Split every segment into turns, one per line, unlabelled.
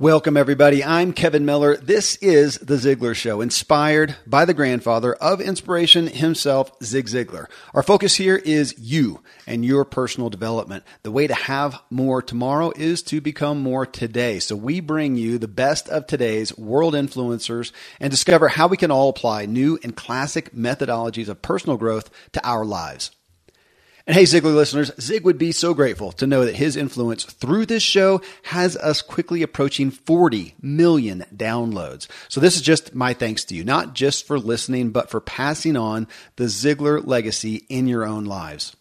Welcome, everybody. I'm Kevin Miller. This is The Ziglar Show, inspired by the grandfather of inspiration himself, Zig Ziglar. Our focus here is you and your personal development. The way to have more tomorrow is to become more today. So we bring you the best of today's world influencers and discover how we can all apply new and classic methodologies of personal growth to our lives. And hey, Ziglar listeners, Zig would be so grateful to know that his influence through this show has us quickly approaching 40 million downloads. So this is just my thanks to you, not just for listening, but for passing on the Ziglar legacy in your own lives.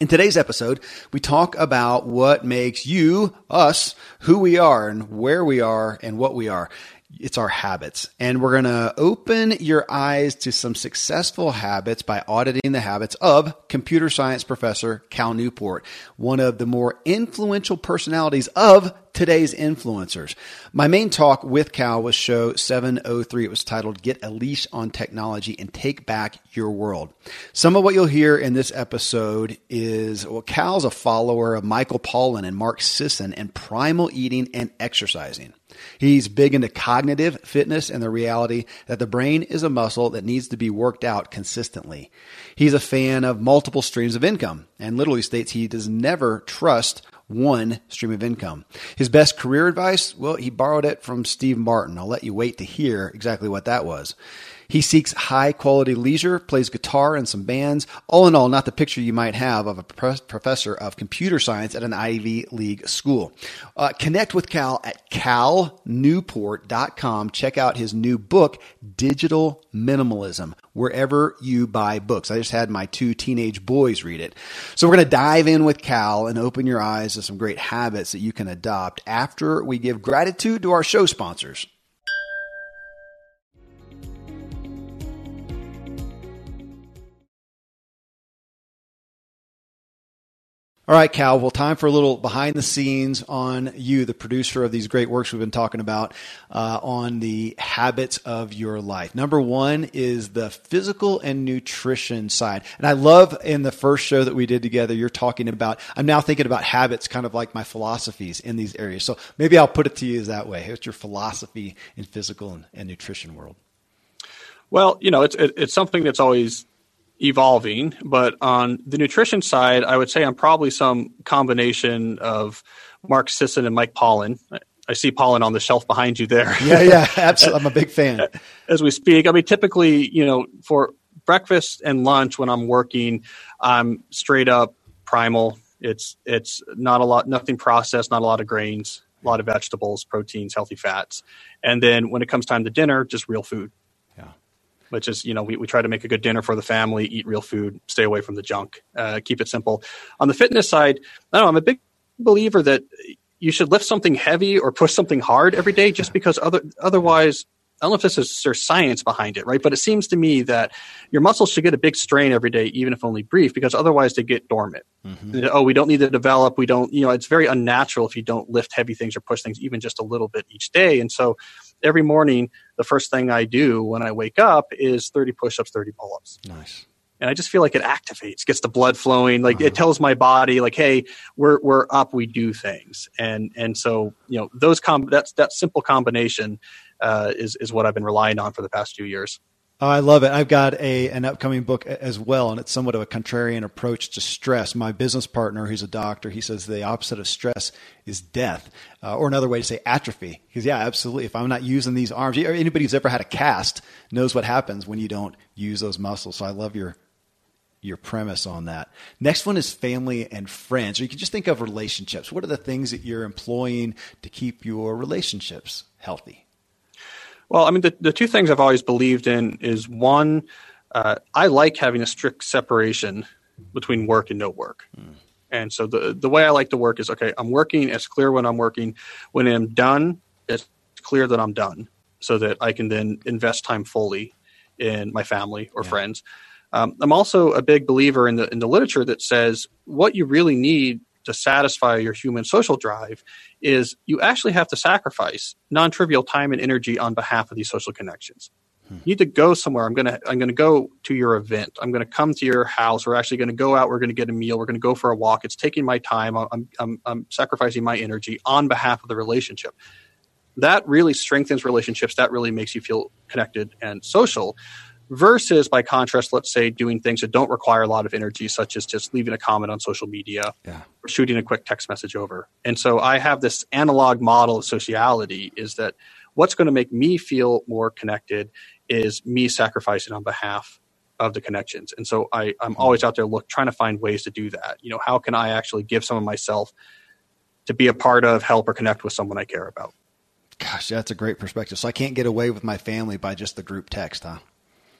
In today's episode, we talk about what makes you, us, who we are and where we are and what we are it's our habits. And we're going to open your eyes to some successful habits by auditing the habits of computer science professor Cal Newport, one of the more influential personalities of today's influencers. My main talk with Cal was show 703. It was titled Get a Leash on Technology and Take Back Your World. Some of what you'll hear in this episode is well, Cal's a follower of Michael Pollan and Mark Sisson and primal eating and exercising. He's big into cognitive fitness and the reality that the brain is a muscle that needs to be worked out consistently. He's a fan of multiple streams of income and literally states he does never trust one stream of income. His best career advice, well, he borrowed it from Steve Martin. I'll let you wait to hear exactly what that was. He seeks high quality leisure, plays guitar in some bands. All in all, not the picture you might have of a professor of computer science at an Ivy League school. Uh, connect with Cal at calnewport.com. Check out his new book, Digital Minimalism, wherever you buy books. I just had my two teenage boys read it. So we're going to dive in with Cal and open your eyes to some great habits that you can adopt after we give gratitude to our show sponsors. All right, Cal. Well, time for a little behind the scenes on you, the producer of these great works we've been talking about uh, on the habits of your life. Number one is the physical and nutrition side. And I love in the first show that we did together, you're talking about, I'm now thinking about habits kind of like my philosophies in these areas. So maybe I'll put it to you that way. What's your philosophy in physical and, and nutrition world?
Well, you know, it's, it, it's something that's always evolving. But on the nutrition side, I would say I'm probably some combination of Mark Sisson and Mike Pollan. I see Pollan on the shelf behind you there.
Yeah, yeah, absolutely. I'm a big fan.
As we speak, I mean, typically, you know, for breakfast and lunch when I'm working, I'm straight up primal. It's it's not a lot, nothing processed, not a lot of grains, a lot of vegetables, proteins, healthy fats, and then when it comes time to dinner, just real food which is you know we, we try to make a good dinner for the family eat real food stay away from the junk uh, keep it simple on the fitness side i know i'm a big believer that you should lift something heavy or push something hard every day just because other otherwise I don't know if this is there's science behind it, right? But it seems to me that your muscles should get a big strain every day, even if only brief, because otherwise they get dormant. Mm-hmm. Oh, we don't need to develop. We don't, you know, it's very unnatural if you don't lift heavy things or push things even just a little bit each day. And so every morning, the first thing I do when I wake up is 30 push ups, 30 pull ups.
Nice.
And I just feel like it activates, gets the blood flowing. Like uh-huh. it tells my body, like, hey, we're we're up, we do things. And and so you know those com that's that simple combination uh, is is what I've been relying on for the past few years.
Oh, I love it. I've got a an upcoming book as well, and it's somewhat of a contrarian approach to stress. My business partner, who's a doctor, he says the opposite of stress is death, uh, or another way to say atrophy. Because yeah, absolutely. If I'm not using these arms, anybody who's ever had a cast knows what happens when you don't use those muscles. So I love your your premise on that. Next one is family and friends. Or you can just think of relationships. What are the things that you're employing to keep your relationships healthy?
Well, I mean, the, the two things I've always believed in is one, uh, I like having a strict separation between work and no work. Mm. And so the the way I like to work is okay, I'm working, it's clear when I'm working. When I'm done, it's clear that I'm done so that I can then invest time fully in my family or yeah. friends. Um, I'm also a big believer in the in the literature that says what you really need to satisfy your human social drive is you actually have to sacrifice non-trivial time and energy on behalf of these social connections. Hmm. You need to go somewhere. I'm gonna I'm gonna go to your event. I'm gonna come to your house. We're actually gonna go out. We're gonna get a meal. We're gonna go for a walk. It's taking my time. I'm I'm, I'm sacrificing my energy on behalf of the relationship. that really strengthens relationships. That really makes you feel connected and social. Versus, by contrast, let's say doing things that don't require a lot of energy, such as just leaving a comment on social media yeah. or shooting a quick text message over. And so I have this analog model of sociality is that what's going to make me feel more connected is me sacrificing on behalf of the connections. And so I, I'm always out there look trying to find ways to do that. You know, how can I actually give some of myself to be a part of, help, or connect with someone I care about?
Gosh, that's a great perspective. So I can't get away with my family by just the group text, huh?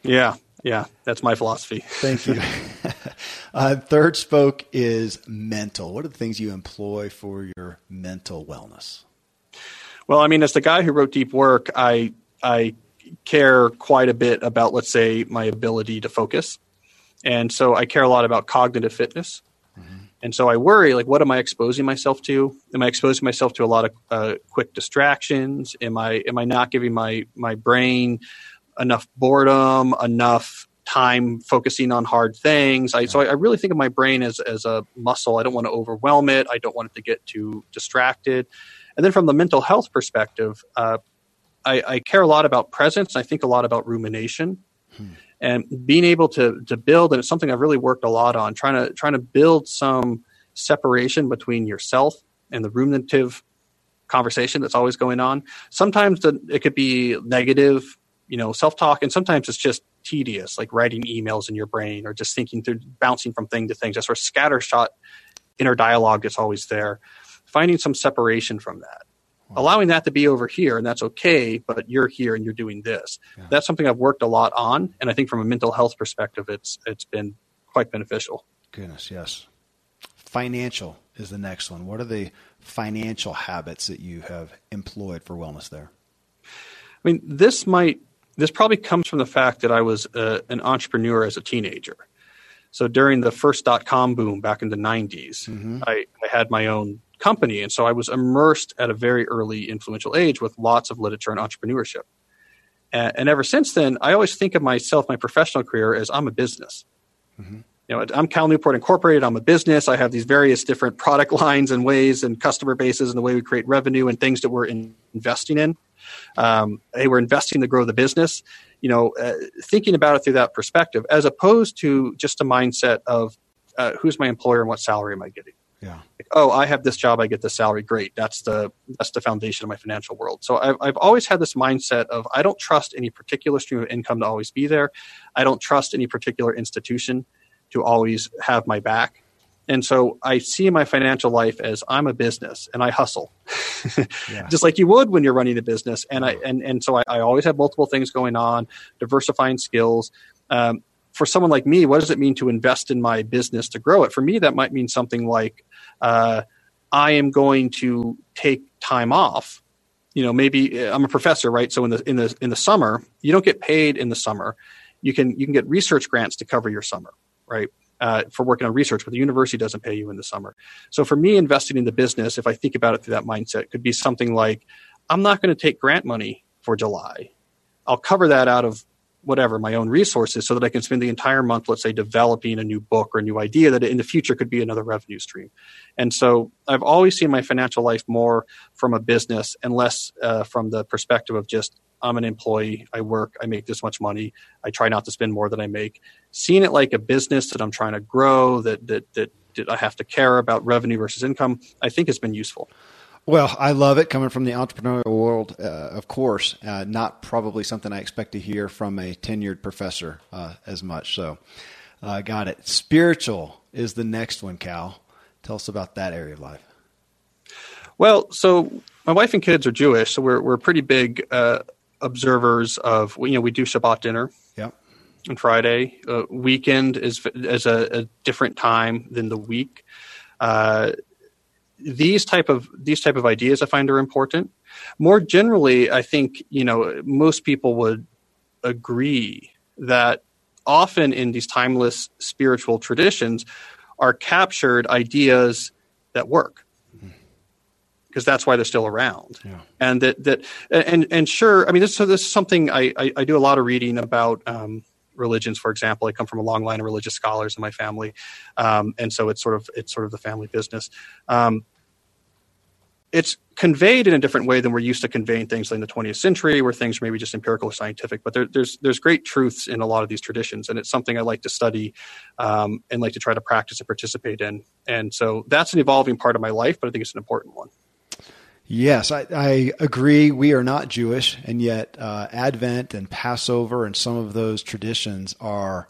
Yeah, yeah, that's my philosophy.
Thank you. uh, third spoke is mental. What are the things you employ for your mental wellness?
Well, I mean, as the guy who wrote Deep Work, I I care quite a bit about, let's say, my ability to focus, and so I care a lot about cognitive fitness. Mm-hmm. And so I worry, like, what am I exposing myself to? Am I exposing myself to a lot of uh, quick distractions? Am I am I not giving my my brain enough boredom, enough time focusing on hard things. I, so I, I, really think of my brain as, as a muscle. I don't want to overwhelm it. I don't want it to get too distracted. And then from the mental health perspective, uh, I, I, care a lot about presence. I think a lot about rumination hmm. and being able to, to build. And it's something I've really worked a lot on trying to, trying to build some separation between yourself and the ruminative conversation that's always going on. Sometimes the, it could be negative you know self talk and sometimes it's just tedious like writing emails in your brain or just thinking through bouncing from thing to thing. Just sort of scattershot inner dialogue that's always there. Finding some separation from that. Wow. allowing that to be over here and that's okay but you're here and you're doing this. Yeah. that's something i've worked a lot on and i think from a mental health perspective it's it's been quite beneficial.
Goodness yes. Financial is the next one. What are the financial habits that you have employed for wellness there?
I mean this might this probably comes from the fact that I was uh, an entrepreneur as a teenager. So during the first dot com boom back in the 90s, mm-hmm. I, I, had my own company. And so I was immersed at a very early influential age with lots of literature and entrepreneurship. And, and ever since then, I always think of myself, my professional career, as I'm a business. Mm-hmm. You know, I'm Cal Newport Incorporated. I'm a business. I have these various different product lines and ways and customer bases and the way we create revenue and things that we're in, investing in um, hey, we're investing to grow the business. You know, uh, thinking about it through that perspective, as opposed to just a mindset of uh, who's my employer and what salary am I getting.
Yeah.
Like, oh, I have this job, I get this salary. Great. That's the that's the foundation of my financial world. So I've I've always had this mindset of I don't trust any particular stream of income to always be there. I don't trust any particular institution to always have my back. And so I see my financial life as I'm a business and I hustle, yeah. just like you would when you're running a business. And I and and so I, I always have multiple things going on, diversifying skills. Um, for someone like me, what does it mean to invest in my business to grow it? For me, that might mean something like uh, I am going to take time off. You know, maybe uh, I'm a professor, right? So in the in the in the summer, you don't get paid in the summer. You can you can get research grants to cover your summer, right? Uh, for working on research, but the university doesn't pay you in the summer. So for me, investing in the business, if I think about it through that mindset, could be something like, I'm not going to take grant money for July. I'll cover that out of whatever my own resources so that I can spend the entire month, let's say, developing a new book or a new idea that in the future could be another revenue stream. And so I've always seen my financial life more from a business and less uh, from the perspective of just I'm an employee. I work. I make this much money. I try not to spend more than I make. Seeing it like a business that I'm trying to grow, that that that, that I have to care about revenue versus income, I think has been useful.
Well, I love it coming from the entrepreneurial world, uh, of course. Uh, not probably something I expect to hear from a tenured professor uh, as much. So, uh, got it. Spiritual is the next one, Cal. Tell us about that area of life.
Well, so my wife and kids are Jewish, so we're we're pretty big uh, observers of you know we do Shabbat dinner.
Yeah.
On Friday, uh, weekend is as a, a, different time than the week. These type of these type of ideas I find are important. More generally, I think you know most people would agree that often in these timeless spiritual traditions are captured ideas that work because that's why they're still around.
Yeah.
And that that and and sure, I mean this so this is something I, I, I do a lot of reading about um, religions. For example, I come from a long line of religious scholars in my family, um, and so it's sort of it's sort of the family business. Um, it's conveyed in a different way than we're used to conveying things in the 20th century, where things are maybe just empirical or scientific. But there, there's there's great truths in a lot of these traditions, and it's something I like to study um, and like to try to practice and participate in. And so that's an evolving part of my life, but I think it's an important one.
Yes, I, I, agree. We are not Jewish, and yet uh, Advent and Passover and some of those traditions are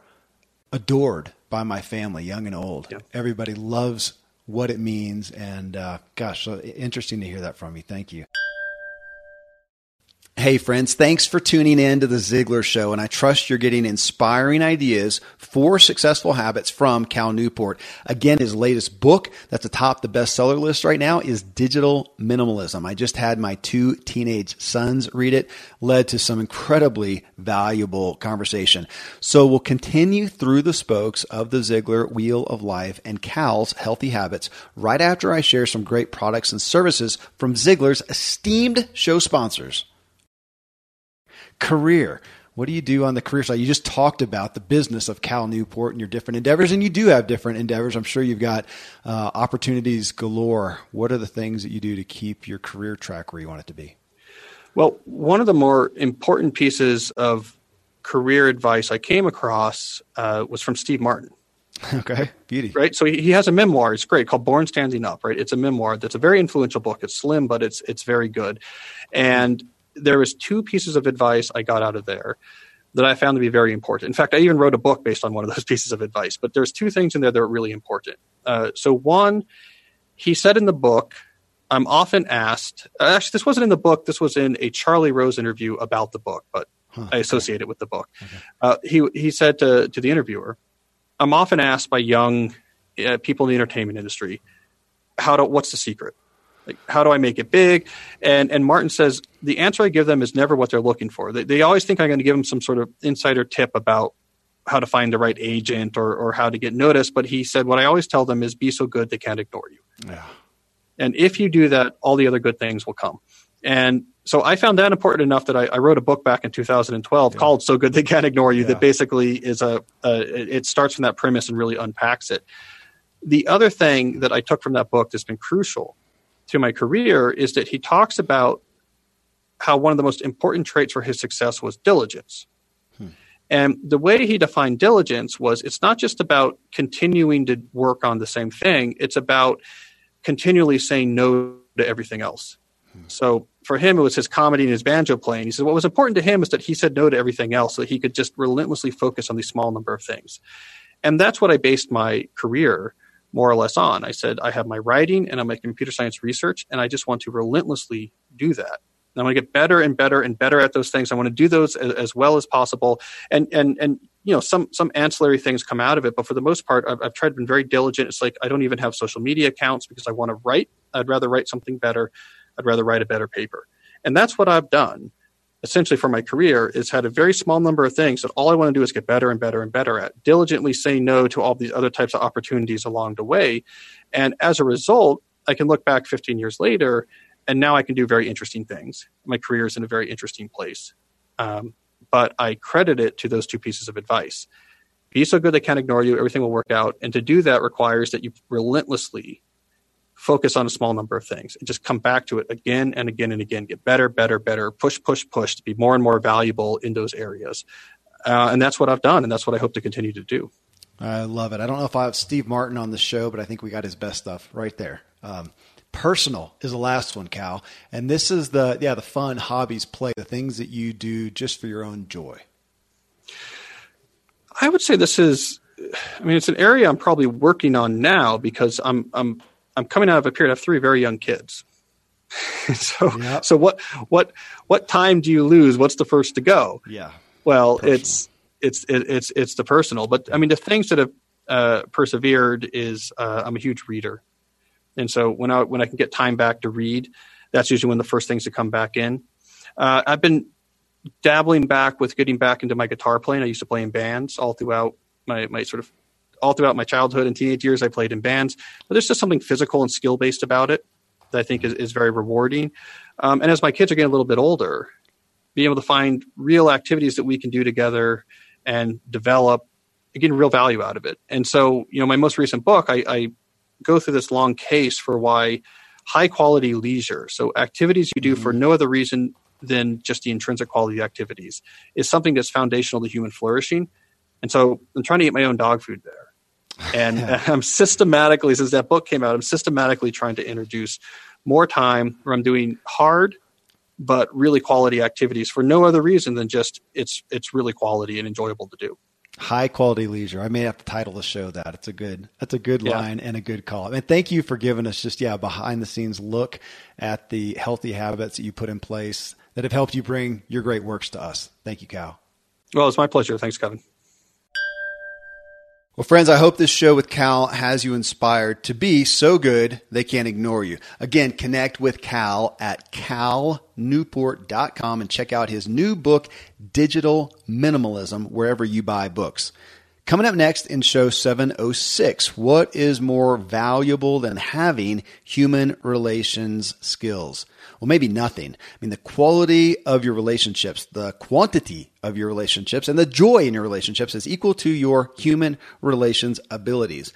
adored by my family, young and old. Yeah. Everybody loves what it means, and uh, gosh, so interesting to hear that from you. Thank you. Hey, friends, thanks for tuning in to the Ziglar Show, and I trust you're getting inspiring ideas for successful habits from Cal Newport. Again, his latest book that's atop the bestseller list right now is Digital Minimalism. I just had my two teenage sons read it, led to some incredibly valuable conversation. So we'll continue through the spokes of the Ziglar Wheel of Life and Cal's Healthy Habits right after I share some great products and services from Ziglar's esteemed show sponsors career. What do you do on the career side? You just talked about the business of Cal Newport and your different endeavors, and you do have different endeavors. I'm sure you've got uh, opportunities galore. What are the things that you do to keep your career track where you want it to be?
Well, one of the more important pieces of career advice I came across uh, was from Steve Martin.
Okay, beauty.
Right. So he, he has a memoir. It's great called Born Standing Up. Right. It's a memoir that's a very influential book. It's slim, but it's it's very good. And there was two pieces of advice I got out of there that I found to be very important. In fact, I even wrote a book based on one of those pieces of advice. But there's two things in there that are really important. Uh, so one, he said in the book, I'm often asked. Actually, this wasn't in the book. This was in a Charlie Rose interview about the book, but huh, I associate okay. it with the book. Okay. Uh, he he said to to the interviewer, "I'm often asked by young uh, people in the entertainment industry, how to what's the secret? Like, how do I make it big? And and Martin says the answer I give them is never what they're looking for. They, they always think I'm going to give them some sort of insider tip about how to find the right agent or or how to get noticed. But he said what I always tell them is be so good they can't ignore you. Yeah. And if you do that, all the other good things will come. And so I found that important enough that I, I wrote a book back in 2012 yeah. called "So Good They Can't Ignore You." Yeah. That basically is a, a it starts from that premise and really unpacks it. The other thing that I took from that book that's been crucial to my career is that he talks about how one of the most important traits for his success was diligence. Hmm. And the way he defined diligence was it's not just about continuing to work on the same thing, it's about continually saying no to everything else. Hmm. So for him, it was his comedy and his banjo playing. He said what was important to him is that he said no to everything else so that he could just relentlessly focus on these small number of things. And that's what I based my career more or less on. I said, I have my writing and I'm my computer science research, and I just want to relentlessly do that. And I want to get better and better and better at those things. I want to do those as, as, well as possible. And and and you know, some some ancillary things come out of it, but for the most part, I've, I've tried to be very diligent. It's like I don't even have social media accounts because I want to write. I'd rather write something better. I'd rather write a better paper. And that's what I've done essentially for my career is had a very small number of things that all I want to do is get better and better and better at, diligently say no to all these other types of opportunities along the way. And as a result, I can look back 15 years later and now I can do very interesting things. My career is in a very interesting place. Um, but I credit it to those two pieces of advice. Be so good they can't ignore you, everything will work out. And to do that requires that you relentlessly focus on a small number of things and just come back to it again and again and again get better better better push push push to be more and more valuable in those areas. Uh, and that's what i've done and that's what i hope to continue to do.
I love it. I don't know if i have steve martin on the show but i think we got his best stuff right there. Um, personal is the last one cal. And this is the yeah the fun hobbies play the things that you do just for your own joy.
I would say this is i mean it's an area i'm probably working on now because i'm i'm I'm coming out of a period of three very young kids. so so what what what time do you lose? What's the first to go?
Yeah.
Well, personal. it's it's it, it's it's the personal, but I mean the things that have uh, persevered is uh, I'm a huge reader, and so when I when I can get time back to read, that's usually when the first things to come back in. Uh, I've been dabbling back with getting back into my guitar playing. I used to play in bands all throughout my my sort of all throughout my childhood and teenage years, I played in bands. But there's just something physical and skill based about it that I think is, is very rewarding. Um, and as my kids are getting a little bit older, being able to find real activities that we can do together and develop, getting real value out of it. And so, you know, my most recent book, I, I go through this long case for why high quality leisure. So activities you do mm-hmm. for no other reason than just the intrinsic quality activities is something that's foundational to human flourishing. And so I'm trying to eat my own dog food there. And I'm systematically, since that book came out, I'm systematically trying to introduce more time where I'm doing hard but really quality activities for no other reason than just it's it's really quality and enjoyable to do.
High quality leisure. I may have to title the show that. It's a good that's a good yeah. line and a good call. And thank you for giving us just yeah, behind the scenes look at the healthy habits that you put in place that have helped you bring your great works to us. Thank you, Cal.
Well, it's my pleasure. Thanks, Kevin.
Well, friends, I hope this show with Cal has you inspired to be so good they can't ignore you. Again, connect with Cal at calnewport.com and check out his new book, Digital Minimalism, wherever you buy books. Coming up next in show 706, what is more valuable than having human relations skills? Well, maybe nothing. I mean, the quality of your relationships, the quantity of your relationships, and the joy in your relationships is equal to your human relations abilities.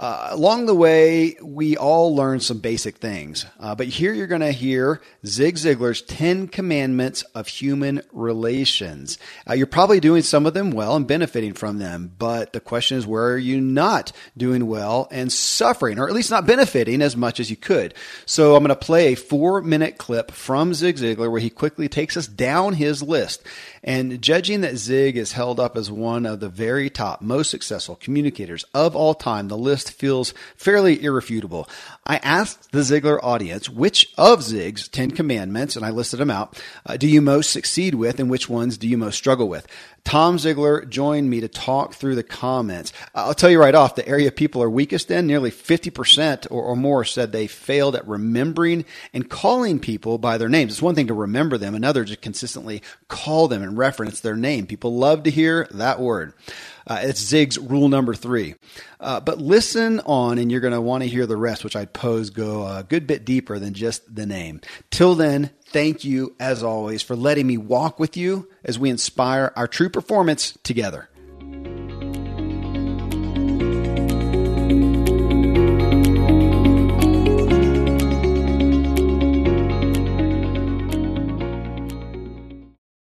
Uh, along the way, we all learn some basic things. Uh, but here you're going to hear Zig Ziglar's 10 Commandments of Human Relations. Uh, you're probably doing some of them well and benefiting from them. But the question is, where are you not doing well and suffering, or at least not benefiting as much as you could? So I'm going to play a four minute clip from Zig Ziglar where he quickly takes us down his list. And judging that Zig is held up as one of the very top, most successful communicators of all time, the list feels fairly irrefutable. I asked the Ziglar audience which of Zig's 10 commandments, and I listed them out, uh, do you most succeed with and which ones do you most struggle with? Tom Ziglar joined me to talk through the comments. I'll tell you right off, the area people are weakest in, nearly 50% or, or, more said they failed at remembering and calling people by their names. It's one thing to remember them, another to consistently call them and reference their name. People love to hear that word. Uh, it's Zig's rule number three. Uh, but listen on, and you're going to want to hear the rest, which I'd pose go a good bit deeper than just the name. Till then, thank you, as always, for letting me walk with you as we inspire our true performance together.